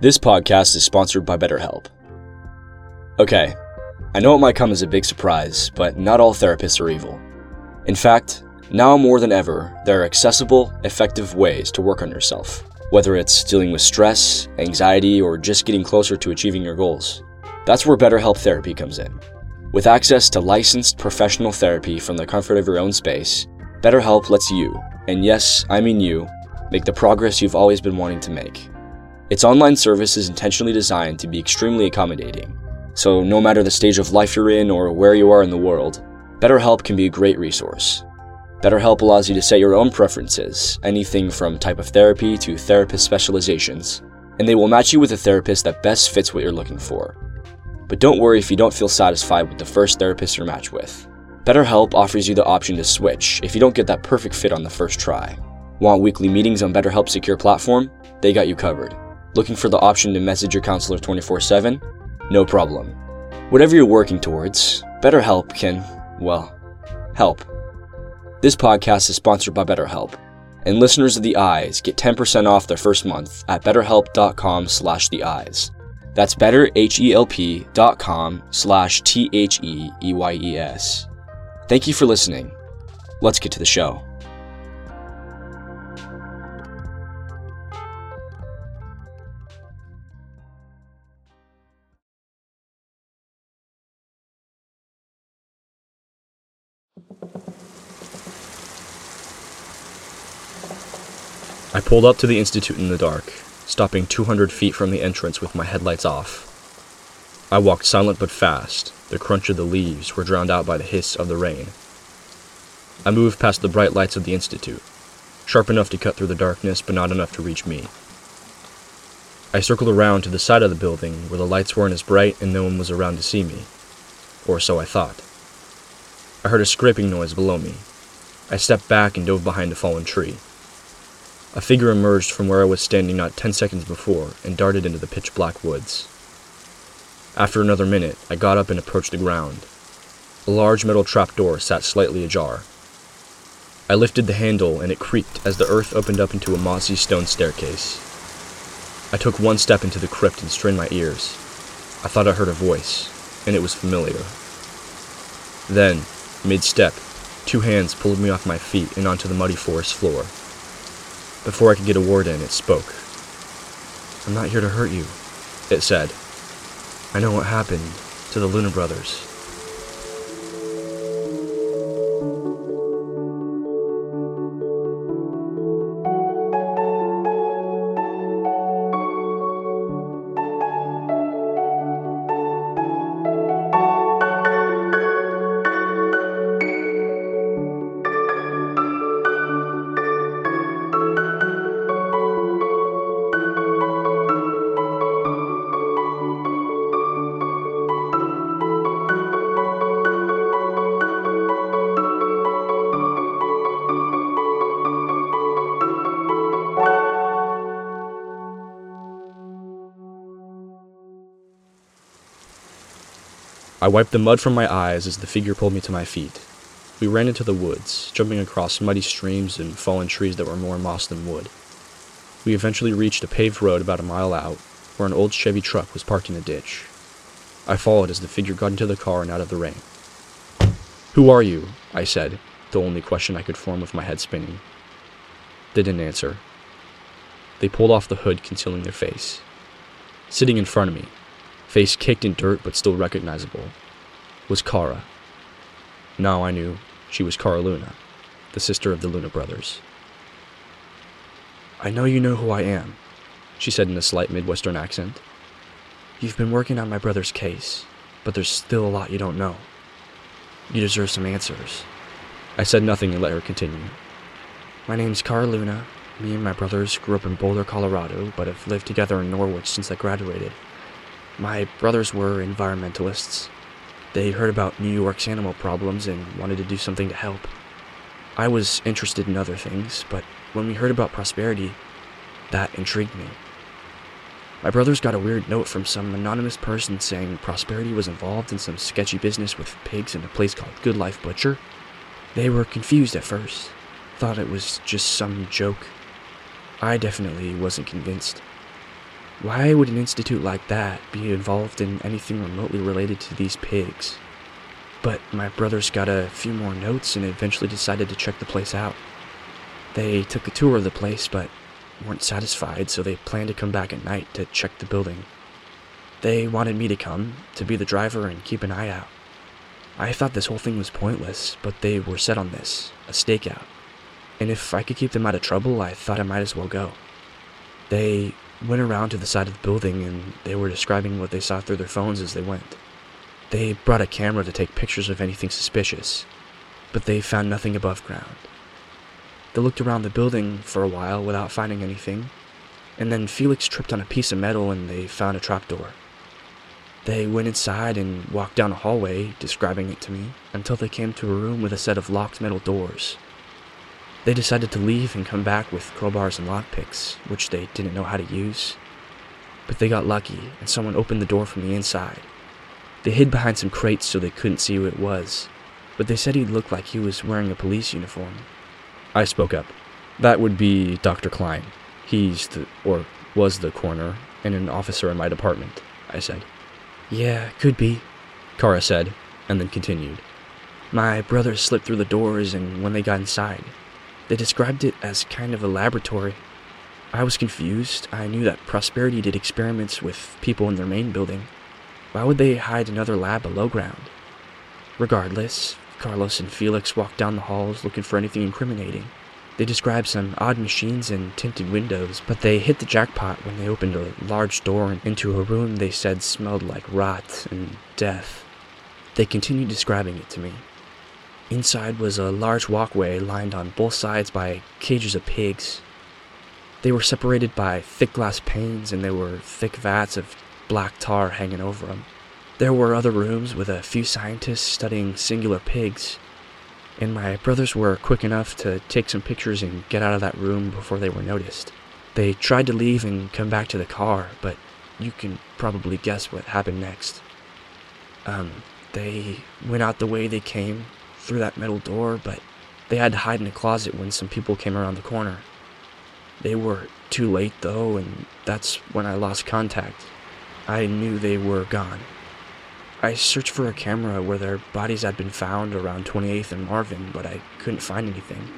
This podcast is sponsored by BetterHelp. Okay, I know it might come as a big surprise, but not all therapists are evil. In fact, now more than ever, there are accessible, effective ways to work on yourself, whether it's dealing with stress, anxiety, or just getting closer to achieving your goals. That's where BetterHelp Therapy comes in. With access to licensed professional therapy from the comfort of your own space, BetterHelp lets you, and yes, I mean you, make the progress you've always been wanting to make. Its online service is intentionally designed to be extremely accommodating. So, no matter the stage of life you're in or where you are in the world, BetterHelp can be a great resource. BetterHelp allows you to set your own preferences, anything from type of therapy to therapist specializations, and they will match you with a therapist that best fits what you're looking for. But don't worry if you don't feel satisfied with the first therapist you're matched with. BetterHelp offers you the option to switch if you don't get that perfect fit on the first try. Want weekly meetings on BetterHelp's secure platform? They got you covered. Looking for the option to message your counselor 24 7? No problem. Whatever you're working towards, BetterHelp can, well, help. This podcast is sponsored by BetterHelp, and listeners of The Eyes get 10% off their first month at betterhelp.com slash the eyes. That's betterhelp.com slash T-H-E-E-Y-E-S. Thank you for listening. Let's get to the show. I pulled up to the Institute in the dark, stopping 200 feet from the entrance with my headlights off. I walked silent but fast. The crunch of the leaves were drowned out by the hiss of the rain. I moved past the bright lights of the Institute, sharp enough to cut through the darkness but not enough to reach me. I circled around to the side of the building where the lights weren't as bright and no one was around to see me. Or so I thought. I heard a scraping noise below me. I stepped back and dove behind a fallen tree. A figure emerged from where I was standing not ten seconds before and darted into the pitch black woods. After another minute, I got up and approached the ground. A large metal trapdoor sat slightly ajar. I lifted the handle and it creaked as the earth opened up into a mossy stone staircase. I took one step into the crypt and strained my ears. I thought I heard a voice, and it was familiar. Then, mid step, two hands pulled me off my feet and onto the muddy forest floor. Before I could get a word in, it spoke. I'm not here to hurt you, it said. I know what happened to the Luna brothers. I wiped the mud from my eyes as the figure pulled me to my feet. We ran into the woods, jumping across muddy streams and fallen trees that were more moss than wood. We eventually reached a paved road about a mile out, where an old Chevy truck was parked in a ditch. I followed as the figure got into the car and out of the rain. Who are you? I said, the only question I could form with my head spinning. They didn't answer. They pulled off the hood, concealing their face. Sitting in front of me, face kicked in dirt but still recognizable, was Kara. Now I knew she was Kara Luna, the sister of the Luna brothers. I know you know who I am, she said in a slight Midwestern accent. You've been working on my brother's case, but there's still a lot you don't know. You deserve some answers. I said nothing and let her continue. My name's Kara Luna. Me and my brothers grew up in Boulder, Colorado, but have lived together in Norwich since I graduated. My brothers were environmentalists. They heard about New York's animal problems and wanted to do something to help. I was interested in other things, but when we heard about prosperity, that intrigued me. My brothers got a weird note from some anonymous person saying prosperity was involved in some sketchy business with pigs in a place called Good Life Butcher. They were confused at first, thought it was just some joke. I definitely wasn't convinced. Why would an institute like that be involved in anything remotely related to these pigs? But my brothers got a few more notes and eventually decided to check the place out. They took a tour of the place but weren't satisfied, so they planned to come back at night to check the building. They wanted me to come, to be the driver and keep an eye out. I thought this whole thing was pointless, but they were set on this a stakeout. And if I could keep them out of trouble, I thought I might as well go. They went around to the side of the building and they were describing what they saw through their phones as they went. They brought a camera to take pictures of anything suspicious, but they found nothing above ground. They looked around the building for a while without finding anything, and then Felix tripped on a piece of metal and they found a trapdoor. They went inside and walked down a hallway, describing it to me, until they came to a room with a set of locked metal doors. They decided to leave and come back with crowbars and lockpicks, which they didn't know how to use. But they got lucky, and someone opened the door from the inside. They hid behind some crates so they couldn't see who it was, but they said he looked like he was wearing a police uniform. I spoke up. That would be Dr. Klein. He's the, or was the coroner, and an officer in my department, I said. Yeah, could be, Kara said, and then continued. My brothers slipped through the doors, and when they got inside, they described it as kind of a laboratory. I was confused. I knew that Prosperity did experiments with people in their main building. Why would they hide another lab below ground? Regardless, Carlos and Felix walked down the halls looking for anything incriminating. They described some odd machines and tinted windows, but they hit the jackpot when they opened a large door into a room they said smelled like rot and death. They continued describing it to me. Inside was a large walkway lined on both sides by cages of pigs. They were separated by thick glass panes and there were thick vats of black tar hanging over them. There were other rooms with a few scientists studying singular pigs, and my brothers were quick enough to take some pictures and get out of that room before they were noticed. They tried to leave and come back to the car, but you can probably guess what happened next. Um, they went out the way they came, through that metal door, but they had to hide in a closet when some people came around the corner. They were too late, though, and that's when I lost contact. I knew they were gone. I searched for a camera where their bodies had been found around 28th and Marvin, but I couldn't find anything.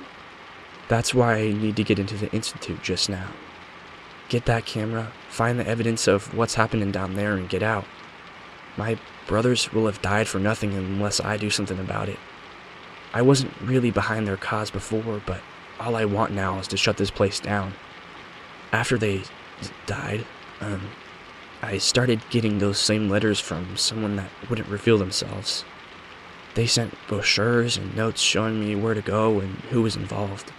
That's why I need to get into the Institute just now. Get that camera, find the evidence of what's happening down there, and get out. My brothers will have died for nothing unless I do something about it. I wasn't really behind their cause before, but all I want now is to shut this place down. After they died, um, I started getting those same letters from someone that wouldn't reveal themselves. They sent brochures and notes showing me where to go and who was involved.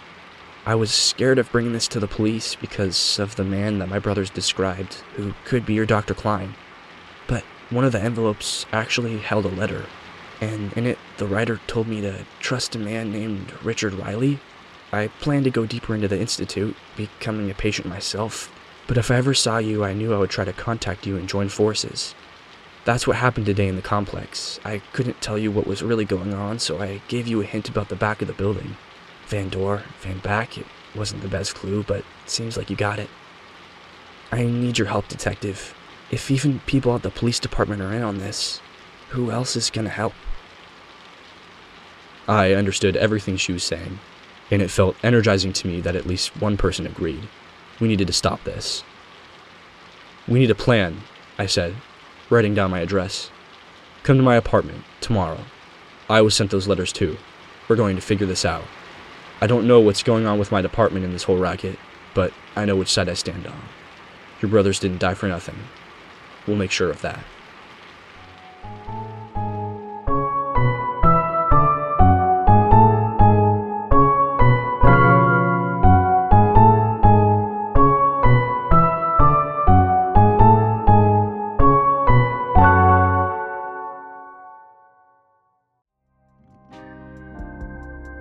I was scared of bringing this to the police because of the man that my brothers described, who could be your Dr. Klein. But one of the envelopes actually held a letter and in it, the writer told me to trust a man named Richard Riley. I planned to go deeper into the Institute, becoming a patient myself, but if I ever saw you, I knew I would try to contact you and join forces. That's what happened today in the complex. I couldn't tell you what was really going on, so I gave you a hint about the back of the building. Van Door, Van Back, it wasn't the best clue, but it seems like you got it. I need your help, Detective. If even people at the police department are in on this, who else is gonna help? I understood everything she was saying, and it felt energizing to me that at least one person agreed. We needed to stop this. We need a plan, I said, writing down my address. Come to my apartment tomorrow. I was sent those letters too. We're going to figure this out. I don't know what's going on with my department in this whole racket, but I know which side I stand on. Your brothers didn't die for nothing. We'll make sure of that.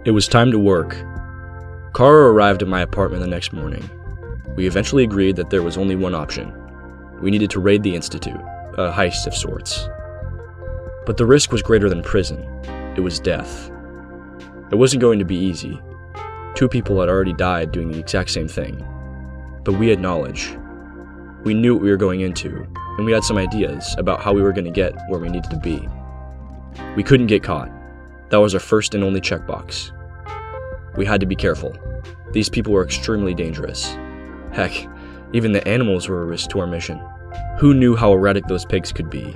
It was time to work. Kara arrived at my apartment the next morning. We eventually agreed that there was only one option. We needed to raid the Institute, a heist of sorts. But the risk was greater than prison. It was death. It wasn't going to be easy. Two people had already died doing the exact same thing. But we had knowledge. We knew what we were going into, and we had some ideas about how we were going to get where we needed to be. We couldn't get caught. That was our first and only checkbox. We had to be careful. These people were extremely dangerous. Heck, even the animals were a risk to our mission. Who knew how erratic those pigs could be?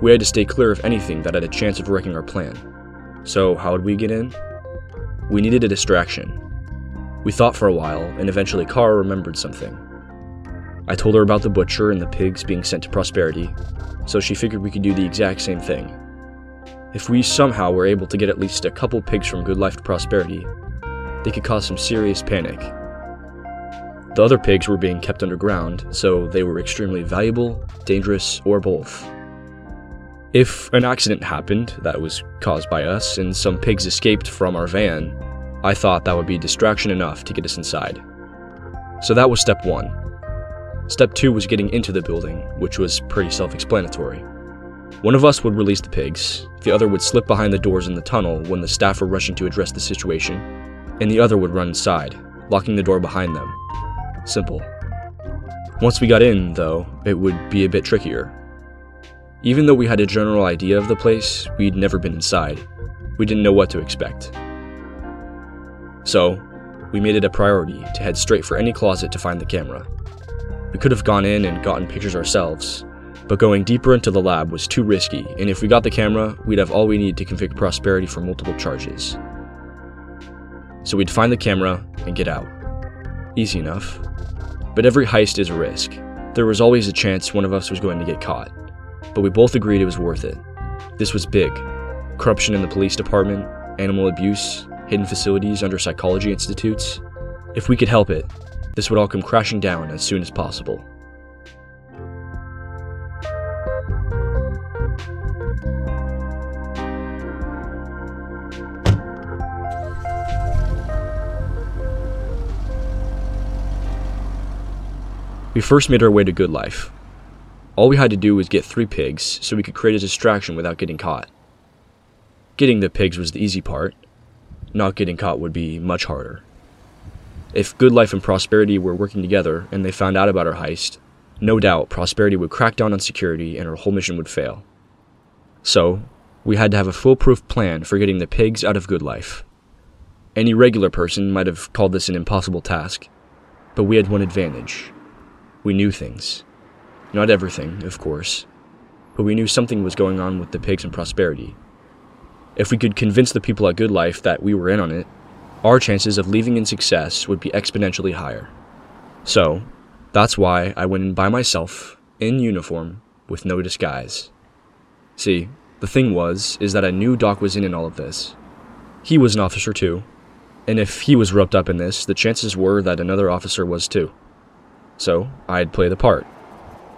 We had to stay clear of anything that had a chance of wrecking our plan. So, how would we get in? We needed a distraction. We thought for a while, and eventually Kara remembered something. I told her about the butcher and the pigs being sent to Prosperity, so she figured we could do the exact same thing. If we somehow were able to get at least a couple pigs from Good Life to Prosperity, they could cause some serious panic. The other pigs were being kept underground, so they were extremely valuable, dangerous, or both. If an accident happened that was caused by us and some pigs escaped from our van, I thought that would be distraction enough to get us inside. So that was step one. Step two was getting into the building, which was pretty self explanatory. One of us would release the pigs, the other would slip behind the doors in the tunnel when the staff were rushing to address the situation, and the other would run inside, locking the door behind them. Simple. Once we got in, though, it would be a bit trickier. Even though we had a general idea of the place, we'd never been inside. We didn't know what to expect. So, we made it a priority to head straight for any closet to find the camera. We could have gone in and gotten pictures ourselves, but going deeper into the lab was too risky, and if we got the camera, we'd have all we need to convict Prosperity for multiple charges. So we'd find the camera and get out. Easy enough. But every heist is a risk. There was always a chance one of us was going to get caught, but we both agreed it was worth it. This was big corruption in the police department, animal abuse, hidden facilities under psychology institutes. If we could help it, this would all come crashing down as soon as possible. We first made our way to Good Life. All we had to do was get three pigs so we could create a distraction without getting caught. Getting the pigs was the easy part, not getting caught would be much harder. If Good Life and Prosperity were working together and they found out about our heist, no doubt Prosperity would crack down on security and our whole mission would fail. So, we had to have a foolproof plan for getting the pigs out of Good Life. Any regular person might have called this an impossible task, but we had one advantage. We knew things. Not everything, of course, but we knew something was going on with the pigs and Prosperity. If we could convince the people at Good Life that we were in on it, our chances of leaving in success would be exponentially higher. So, that's why I went in by myself, in uniform, with no disguise. See, the thing was, is that I knew Doc was in in all of this. He was an officer too, and if he was roped up in this, the chances were that another officer was too. So, I'd play the part.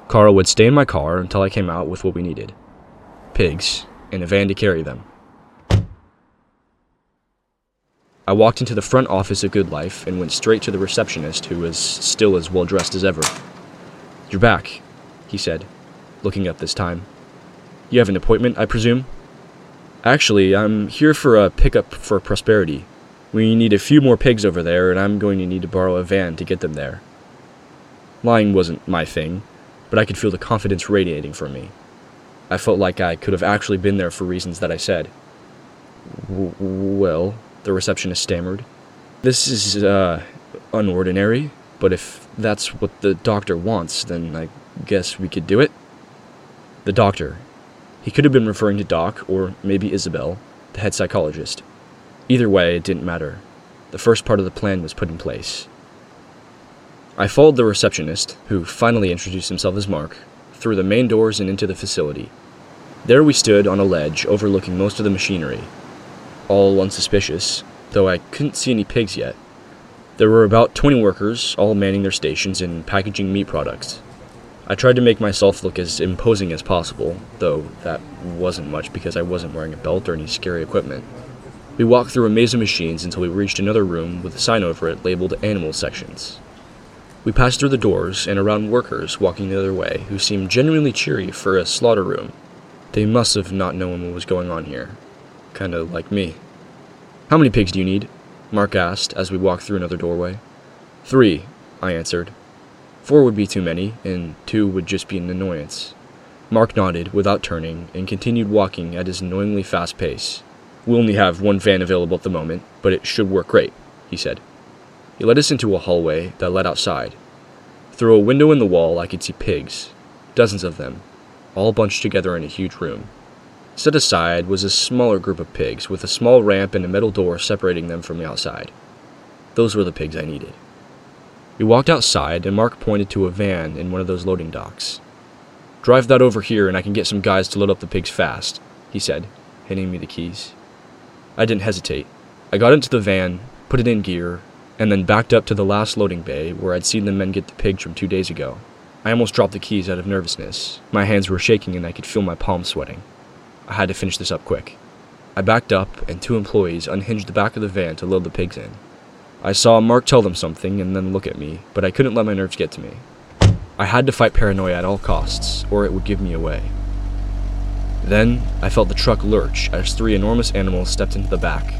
Kara would stay in my car until I came out with what we needed pigs, and a van to carry them. I walked into the front office of Good Life and went straight to the receptionist, who was still as well dressed as ever. You're back, he said, looking up this time. You have an appointment, I presume? Actually, I'm here for a pickup for Prosperity. We need a few more pigs over there, and I'm going to need to borrow a van to get them there. Lying wasn't my thing, but I could feel the confidence radiating from me. I felt like I could have actually been there for reasons that I said. Well, the receptionist stammered. This is, uh, unordinary, but if that's what the doctor wants, then I guess we could do it. The doctor. He could have been referring to Doc, or maybe Isabel, the head psychologist. Either way, it didn't matter. The first part of the plan was put in place. I followed the receptionist, who finally introduced himself as Mark, through the main doors and into the facility. There we stood on a ledge overlooking most of the machinery, all unsuspicious, though I couldn't see any pigs yet. There were about 20 workers, all manning their stations and packaging meat products. I tried to make myself look as imposing as possible, though that wasn't much because I wasn't wearing a belt or any scary equipment. We walked through a maze of machines until we reached another room with a sign over it labeled Animal Sections. We passed through the doors and around workers walking the other way who seemed genuinely cheery for a slaughter room. They must have not known what was going on here, kind of like me. How many pigs do you need? Mark asked as we walked through another doorway. Three, I answered. Four would be too many, and two would just be an annoyance. Mark nodded without turning and continued walking at his annoyingly fast pace. We only have one van available at the moment, but it should work great, he said. He led us into a hallway that led outside. Through a window in the wall, I could see pigs, dozens of them, all bunched together in a huge room. Set aside was a smaller group of pigs with a small ramp and a metal door separating them from the outside. Those were the pigs I needed. We walked outside, and Mark pointed to a van in one of those loading docks. Drive that over here, and I can get some guys to load up the pigs fast, he said, handing me the keys. I didn't hesitate. I got into the van, put it in gear, and then backed up to the last loading bay where I'd seen the men get the pigs from two days ago. I almost dropped the keys out of nervousness. My hands were shaking and I could feel my palms sweating. I had to finish this up quick. I backed up, and two employees unhinged the back of the van to load the pigs in. I saw Mark tell them something and then look at me, but I couldn't let my nerves get to me. I had to fight paranoia at all costs, or it would give me away. Then, I felt the truck lurch as three enormous animals stepped into the back.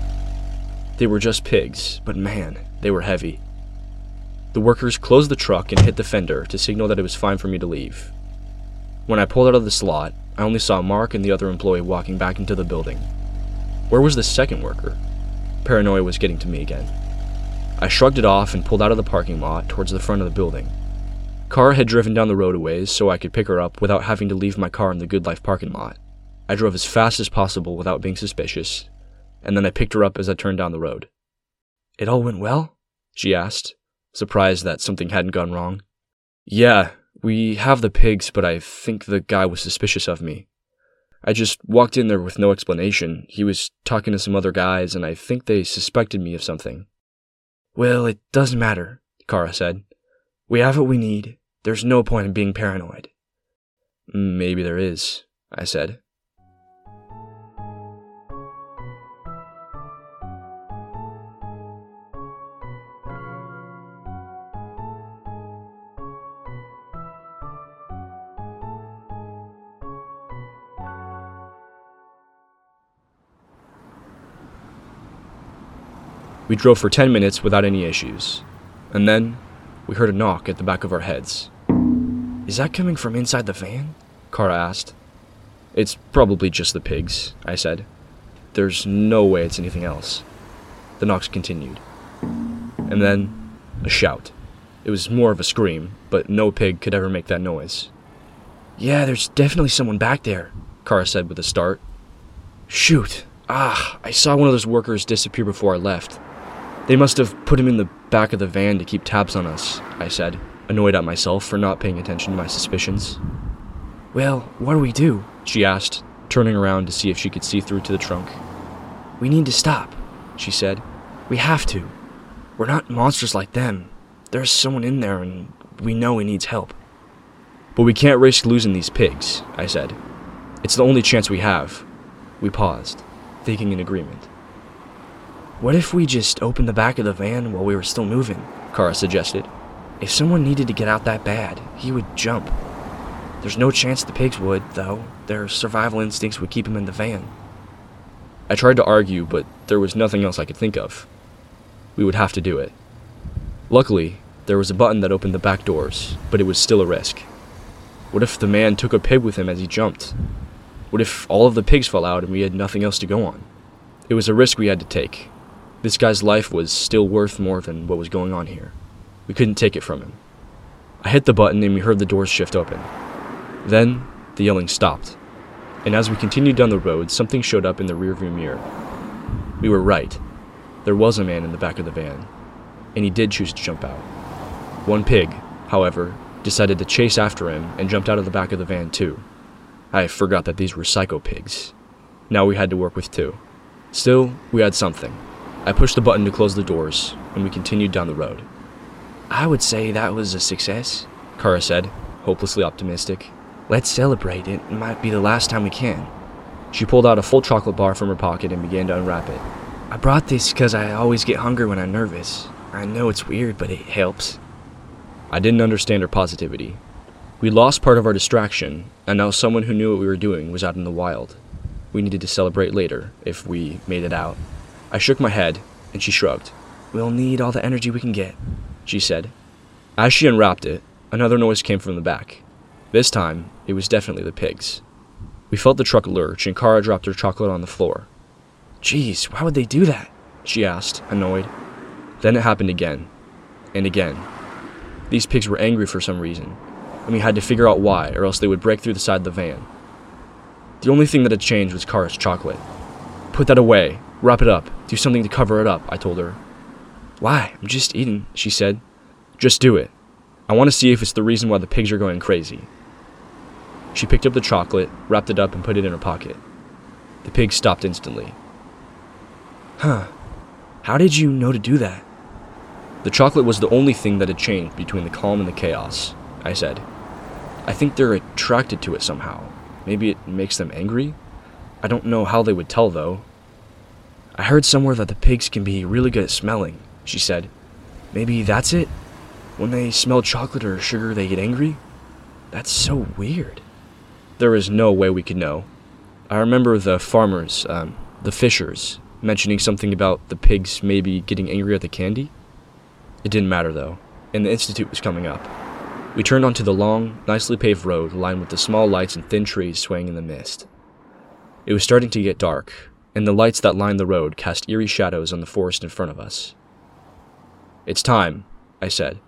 They were just pigs, but man, they were heavy. The workers closed the truck and hit the fender to signal that it was fine for me to leave. When I pulled out of the slot, I only saw Mark and the other employee walking back into the building. Where was the second worker? Paranoia was getting to me again. I shrugged it off and pulled out of the parking lot towards the front of the building. Kara had driven down the road a ways so I could pick her up without having to leave my car in the Good Life parking lot. I drove as fast as possible without being suspicious, and then I picked her up as I turned down the road. It all went well? She asked, surprised that something hadn't gone wrong. Yeah, we have the pigs, but I think the guy was suspicious of me. I just walked in there with no explanation. He was talking to some other guys, and I think they suspected me of something. Well, it doesn't matter, Kara said. We have what we need. There's no point in being paranoid. Maybe there is, I said. We drove for 10 minutes without any issues. And then, we heard a knock at the back of our heads. Is that coming from inside the van? Kara asked. It's probably just the pigs, I said. There's no way it's anything else. The knocks continued. And then, a shout. It was more of a scream, but no pig could ever make that noise. Yeah, there's definitely someone back there, Kara said with a start. Shoot. Ah, I saw one of those workers disappear before I left. They must have put him in the back of the van to keep tabs on us, I said, annoyed at myself for not paying attention to my suspicions. Well, what do we do? she asked, turning around to see if she could see through to the trunk. We need to stop, she said. We have to. We're not monsters like them. There's someone in there, and we know he needs help. But we can't risk losing these pigs, I said. It's the only chance we have. We paused, thinking in agreement. What if we just opened the back of the van while we were still moving? Kara suggested. If someone needed to get out that bad, he would jump. There's no chance the pigs would, though. Their survival instincts would keep them in the van. I tried to argue, but there was nothing else I could think of. We would have to do it. Luckily, there was a button that opened the back doors, but it was still a risk. What if the man took a pig with him as he jumped? What if all of the pigs fell out and we had nothing else to go on? It was a risk we had to take, this guy's life was still worth more than what was going on here. We couldn't take it from him. I hit the button and we heard the doors shift open. Then, the yelling stopped. And as we continued down the road, something showed up in the rearview mirror. We were right. There was a man in the back of the van, and he did choose to jump out. One pig, however, decided to chase after him and jumped out of the back of the van too. I forgot that these were psycho pigs. Now we had to work with two. Still, we had something. I pushed the button to close the doors, and we continued down the road. I would say that was a success, Kara said, hopelessly optimistic. Let's celebrate. It might be the last time we can. She pulled out a full chocolate bar from her pocket and began to unwrap it. I brought this because I always get hungry when I'm nervous. I know it's weird, but it helps. I didn't understand her positivity. We lost part of our distraction, and now someone who knew what we were doing was out in the wild. We needed to celebrate later, if we made it out. I shook my head, and she shrugged. We'll need all the energy we can get, she said. As she unwrapped it, Another noise came from the back. This time, it was definitely the pigs. We felt the truck lurch, and Kara dropped her chocolate on the floor. Geez, why would they do that? She asked, annoyed. Then it happened again. And again. These pigs were angry for some reason, and we had to figure out why, or else they would break through the side of the van. The only thing that had changed was Kara's chocolate. Put that away. Wrap it up. Do something to cover it up, I told her. Why? I'm just eating, she said. Just do it. I want to see if it's the reason why the pigs are going crazy. She picked up the chocolate, wrapped it up, and put it in her pocket. The pigs stopped instantly. Huh. How did you know to do that? The chocolate was the only thing that had changed between the calm and the chaos, I said. I think they're attracted to it somehow. Maybe it makes them angry? I don't know how they would tell, though. I heard somewhere that the pigs can be really good at smelling, she said. Maybe that's it? When they smell chocolate or sugar, they get angry? That's so weird. There is no way we could know. I remember the farmers, um, the fishers, mentioning something about the pigs maybe getting angry at the candy. It didn't matter though, and the institute was coming up. We turned onto the long, nicely paved road lined with the small lights and thin trees swaying in the mist. It was starting to get dark, and the lights that lined the road cast eerie shadows on the forest in front of us. It's time, I said.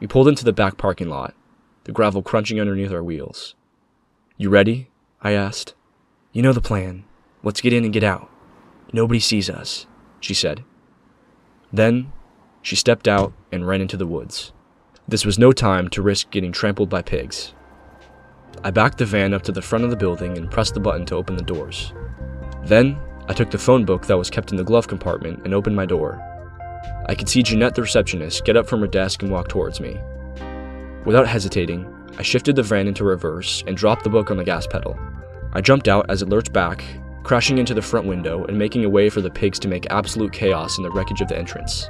We pulled into the back parking lot, the gravel crunching underneath our wheels. You ready? I asked. You know the plan. Let's get in and get out. Nobody sees us, she said. Then, she stepped out and ran into the woods. This was no time to risk getting trampled by pigs. I backed the van up to the front of the building and pressed the button to open the doors. Then, I took the phone book that was kept in the glove compartment and opened my door. I could see Jeanette, the receptionist, get up from her desk and walk towards me. Without hesitating, I shifted the van into reverse and dropped the book on the gas pedal. I jumped out as it lurched back, crashing into the front window and making a way for the pigs to make absolute chaos in the wreckage of the entrance.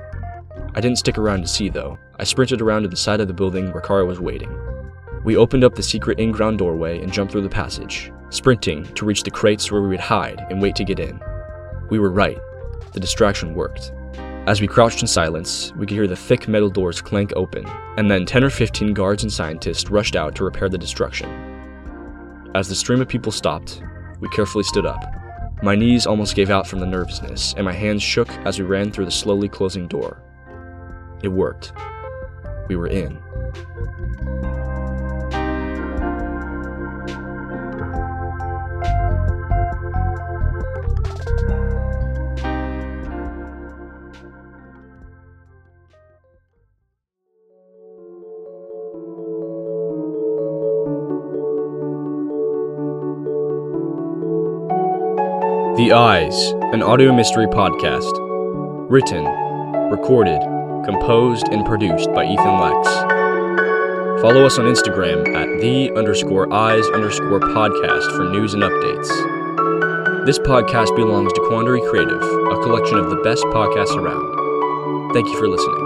I didn't stick around to see, though. I sprinted around to the side of the building where Kara was waiting. We opened up the secret in ground doorway and jumped through the passage, sprinting to reach the crates where we would hide and wait to get in. We were right. The distraction worked. As we crouched in silence, we could hear the thick metal doors clank open, and then 10 or 15 guards and scientists rushed out to repair the destruction. As the stream of people stopped, we carefully stood up. My knees almost gave out from the nervousness, and my hands shook as we ran through the slowly closing door. It worked. We were in. The Eyes, an audio mystery podcast. Written, recorded, composed, and produced by Ethan Lex. Follow us on Instagram at the underscore eyes underscore podcast for news and updates. This podcast belongs to Quandary Creative, a collection of the best podcasts around. Thank you for listening.